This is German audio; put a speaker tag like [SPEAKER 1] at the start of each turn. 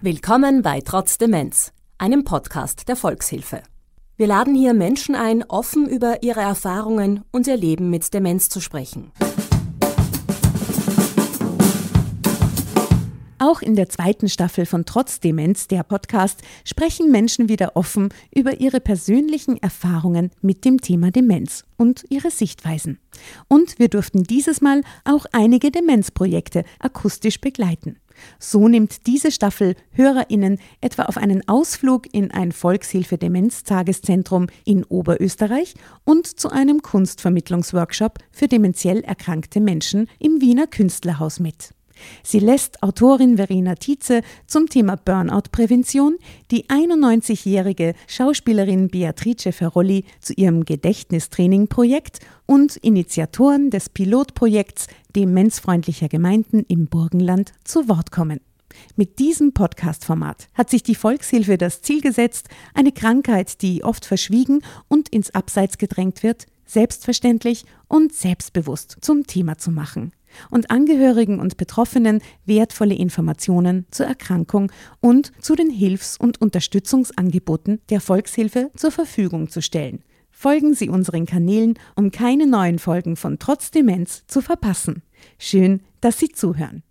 [SPEAKER 1] Willkommen bei Trotz Demenz, einem Podcast der Volkshilfe. Wir laden hier Menschen ein, offen über ihre Erfahrungen und ihr Leben mit Demenz zu sprechen.
[SPEAKER 2] Auch in der zweiten Staffel von Trotz Demenz, der Podcast, sprechen Menschen wieder offen über ihre persönlichen Erfahrungen mit dem Thema Demenz und ihre Sichtweisen. Und wir durften dieses Mal auch einige Demenzprojekte akustisch begleiten. So nimmt diese Staffel HörerInnen etwa auf einen Ausflug in ein Volkshilfe-Demenz-Tageszentrum in Oberösterreich und zu einem Kunstvermittlungsworkshop für dementiell erkrankte Menschen im Wiener Künstlerhaus mit. Sie lässt Autorin Verena Tietze zum Thema Burnout-Prävention die 91-jährige Schauspielerin Beatrice Ferrolli zu ihrem Gedächtnistraining-Projekt und Initiatoren des Pilotprojekts Demenzfreundlicher Gemeinden im Burgenland zu Wort kommen. Mit diesem Podcast-Format hat sich die Volkshilfe das Ziel gesetzt, eine Krankheit, die oft verschwiegen und ins Abseits gedrängt wird, selbstverständlich und selbstbewusst zum Thema zu machen und Angehörigen und Betroffenen wertvolle Informationen zur Erkrankung und zu den Hilfs- und Unterstützungsangeboten der Volkshilfe zur Verfügung zu stellen. Folgen Sie unseren Kanälen, um keine neuen Folgen von Trotz Demenz zu verpassen. Schön, dass Sie zuhören.